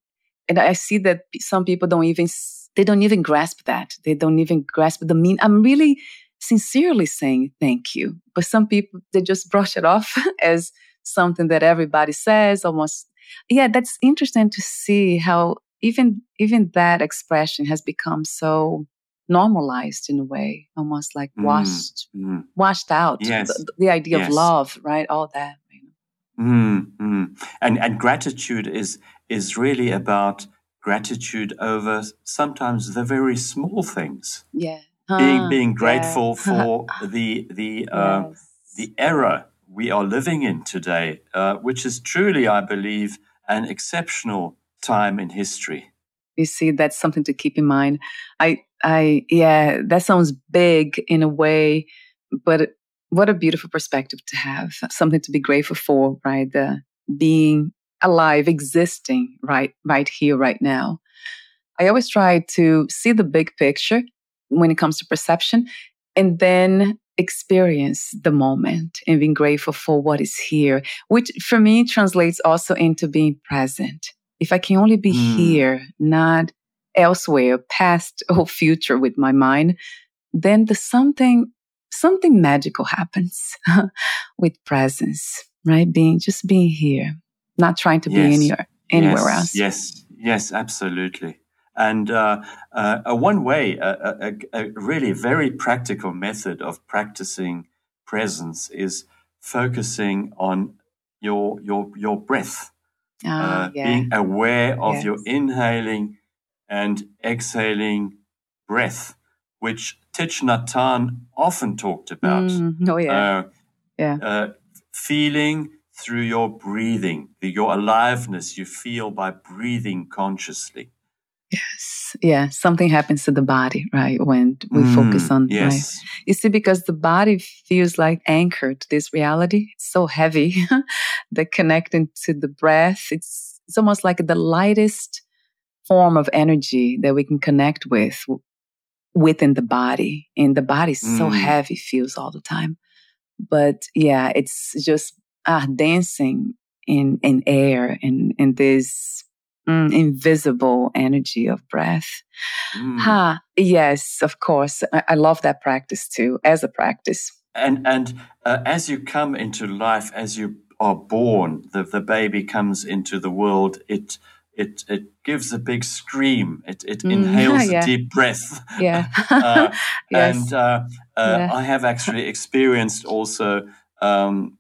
and I see that some people don't even, they don't even grasp that. They don't even grasp the mean. I'm really, sincerely saying thank you. But some people, they just brush it off as something that everybody says almost. Yeah, that's interesting to see how even even that expression has become so normalized in a way, almost like mm, washed mm. washed out. Yes. The, the idea yes. of love, right? All that. You mm, mm. And and gratitude is is really about gratitude over sometimes the very small things. Yeah being being grateful yeah. for the the uh, yes. the era we are living in today, uh, which is truly, I believe, an exceptional time in history. You see, that's something to keep in mind. I, I, yeah, that sounds big in a way, but what a beautiful perspective to have. Something to be grateful for, right? The being alive, existing, right, right here, right now. I always try to see the big picture when it comes to perception and then experience the moment and being grateful for what is here, which for me translates also into being present. If I can only be mm. here, not elsewhere, past or future with my mind, then the something, something magical happens with presence, right? Being, just being here, not trying to yes. be anywhere, anywhere yes. else. Yes. Yes, absolutely. And uh, uh, one way, a, a, a, really very practical method of practicing presence is focusing on your your your breath, uh, yeah. being aware of yes. your inhaling and exhaling breath, which Thich Nhat Hanh often talked about. Mm, oh yeah, uh, yeah. Uh, feeling through your breathing, your aliveness you feel by breathing consciously. Yes. Yeah. Something happens to the body, right? When we mm, focus on, yes. right? You see, because the body feels like anchored to this reality. It's so heavy that connecting to the breath, it's, it's almost like the lightest form of energy that we can connect with within the body. And the body is mm. so heavy, feels all the time. But yeah, it's just ah, dancing in, in air and in this Mm, invisible energy of breath. Mm. Ha, yes, of course. I, I, love that practice too, as a practice. And and uh, as you come into life, as you are born, the, the baby comes into the world. It it it gives a big scream. It it mm, inhales yeah. a deep breath. Yeah. uh, yes. And uh, uh, yeah. I have actually experienced also um,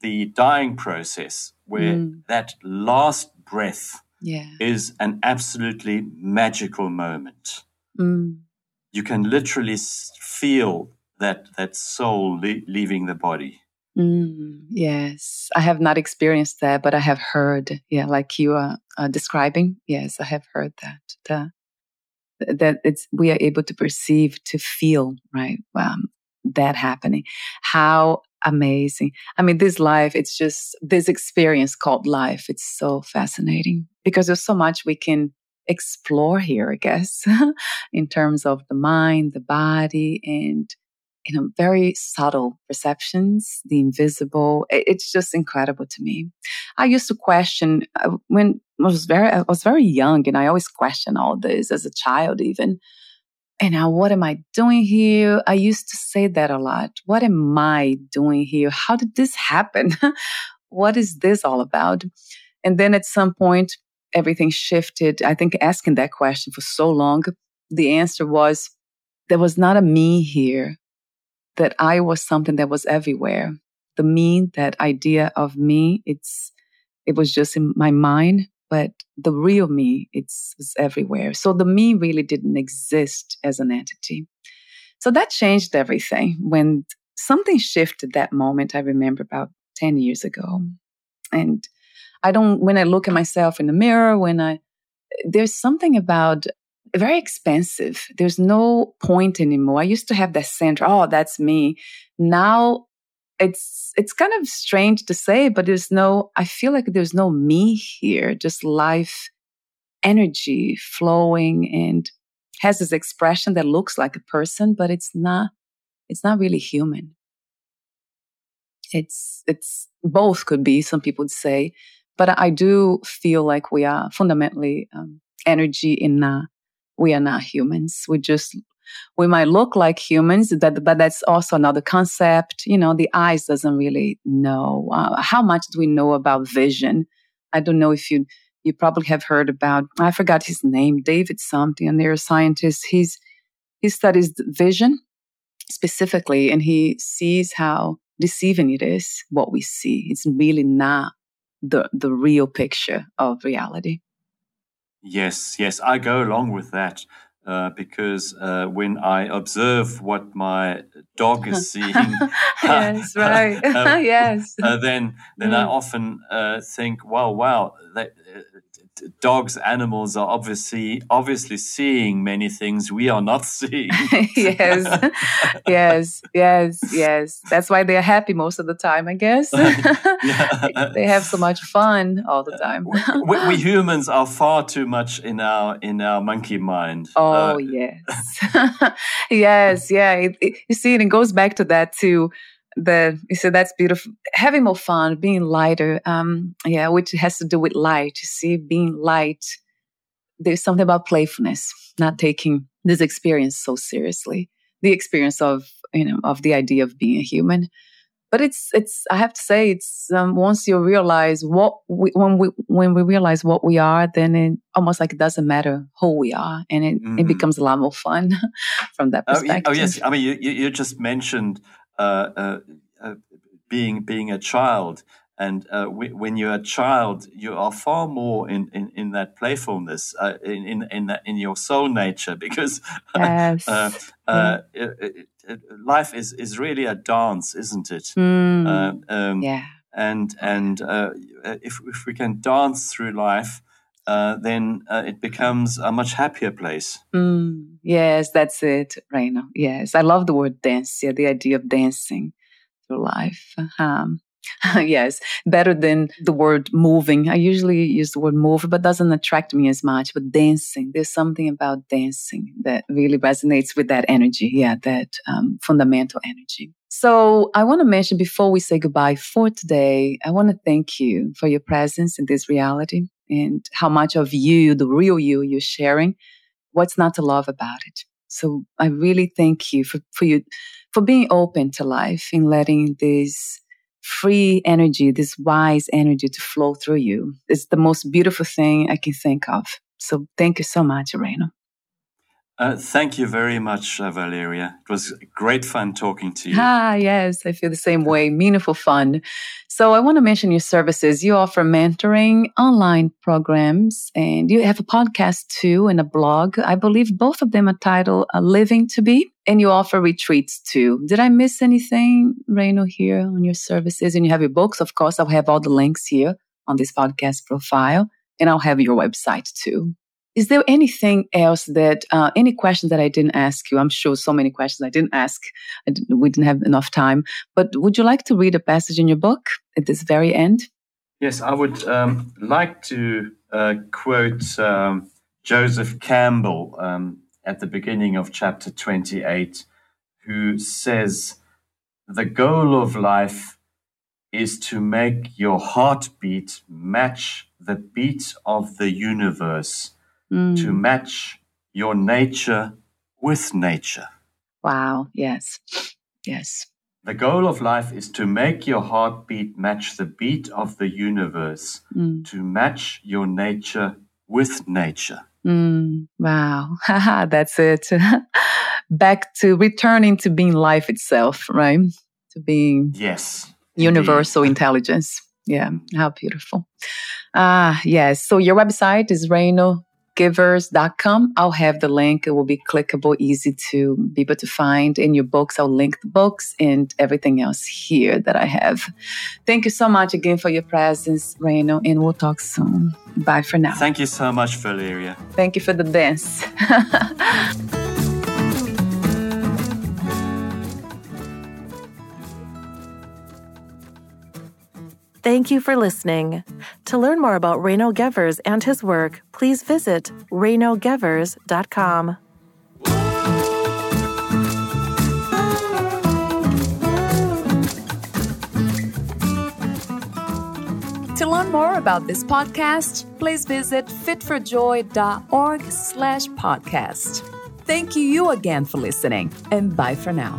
the dying process where mm. that last breath yeah. is an absolutely magical moment. Mm. You can literally feel that that soul le- leaving the body. Mm, yes, I have not experienced that, but I have heard. Yeah, like you are uh, describing. Yes, I have heard that. The, that it's we are able to perceive, to feel, right? Um, that happening. How amazing. I mean, this life, it's just this experience called life. It's so fascinating because there's so much we can explore here, I guess, in terms of the mind, the body, and you know, very subtle perceptions, the invisible. It's just incredible to me. I used to question uh, when was very, I was very young and I always questioned all this as a child, even. And now, what am I doing here? I used to say that a lot. What am I doing here? How did this happen? what is this all about? And then at some point, everything shifted. I think asking that question for so long, the answer was there was not a me here, that I was something that was everywhere. The me, that idea of me, it's, it was just in my mind, but the real me, it's, it's everywhere. So the me really didn't exist as an entity. So that changed everything. When something shifted that moment, I remember about 10 years ago. And I don't, when I look at myself in the mirror, when I, there's something about very expensive. There's no point anymore. I used to have that center. Oh, that's me. Now it's, it's kind of strange to say, but there's no, I feel like there's no me here, just life energy flowing and has this expression that looks like a person, but it's not, it's not really human. It's, it's both could be, some people would say, but I do feel like we are fundamentally um, energy in uh, we are not humans. We just we might look like humans, that, but that's also another concept. You know, the eyes doesn't really know. Uh, how much do we know about vision? I don't know if you you probably have heard about. I forgot his name, David something, a neuroscientist. He's he studies vision specifically, and he sees how deceiving it is what we see. It's really not the the real picture of reality. Yes, yes, I go along with that. Uh, because uh, when I observe what my dog is seeing, yes, right, uh, yes, uh, then then mm. I often uh, think, well, wow, that, uh, dogs, animals are obviously obviously seeing many things we are not seeing. yes, yes, yes, yes. That's why they are happy most of the time, I guess. they have so much fun all the time. we, we, humans are far too much in our in our monkey mind. Oh uh, yes, yes, yeah. It, it, you see, and it goes back to that too the you said that's beautiful having more fun being lighter um yeah which has to do with light. You see being light there's something about playfulness not taking this experience so seriously. The experience of you know of the idea of being a human. But it's it's i have to say it's um, once you realize what we, when we when we realize what we are then it almost like it doesn't matter who we are and it, mm-hmm. it becomes a lot more fun from that perspective oh, oh yes. i mean you, you just mentioned being being a child. And uh, w- when you're a child, you are far more in, in, in that playfulness, uh, in in in, that, in, your soul nature, because yes. mm. it, it, life is, is really a dance, isn't it? Mm. Um, yeah. And and if if we can dance through life, uh, then uh, it becomes a much happier place. Mm, yes, that's it, Reino. Yes, I love the word dance. Yeah, the idea of dancing through life. Um, yes, better than the word moving. I usually use the word move, but doesn't attract me as much. But dancing, there's something about dancing that really resonates with that energy. Yeah, that um, fundamental energy. So I want to mention before we say goodbye for today, I want to thank you for your presence in this reality and how much of you, the real you, you're sharing. What's not to love about it? So I really thank you for, for you, for being open to life and letting this free energy, this wise energy to flow through you. It's the most beautiful thing I can think of. So thank you so much, Reino. Uh, thank you very much, uh, Valeria. It was great fun talking to you. Ah, yes, I feel the same way. Meaningful fun. So, I want to mention your services. You offer mentoring, online programs, and you have a podcast too and a blog. I believe both of them are titled uh, Living to Be, and you offer retreats too. Did I miss anything, Reino, here on your services? And you have your books, of course. I'll have all the links here on this podcast profile, and I'll have your website too. Is there anything else that, uh, any question that I didn't ask you? I'm sure so many questions I didn't ask. I didn't, we didn't have enough time. But would you like to read a passage in your book at this very end? Yes, I would um, like to uh, quote um, Joseph Campbell um, at the beginning of chapter 28, who says, The goal of life is to make your heartbeat match the beat of the universe, mm. to match your nature with nature. Wow. Yes. Yes. The goal of life is to make your heartbeat match the beat of the universe, mm. to match your nature with nature. Mm, wow. That's it. Back to returning to being life itself, right? To being yes, universal indeed. intelligence. Yeah, how beautiful. Ah, yes. So your website is Reino gevers.com. I'll have the link. It will be clickable, easy to be able to find in your books. I'll link the books and everything else here that I have. Thank you so much again for your presence, Reino, and we'll talk soon. Bye for now. Thank you so much, Valeria. Thank you for the dance. Thank you for listening. To learn more about Reino Gevers and his work, please visit reinogevers.com. To learn more about this podcast, please visit fitforjoy.org slash podcast. Thank you again for listening, and bye for now.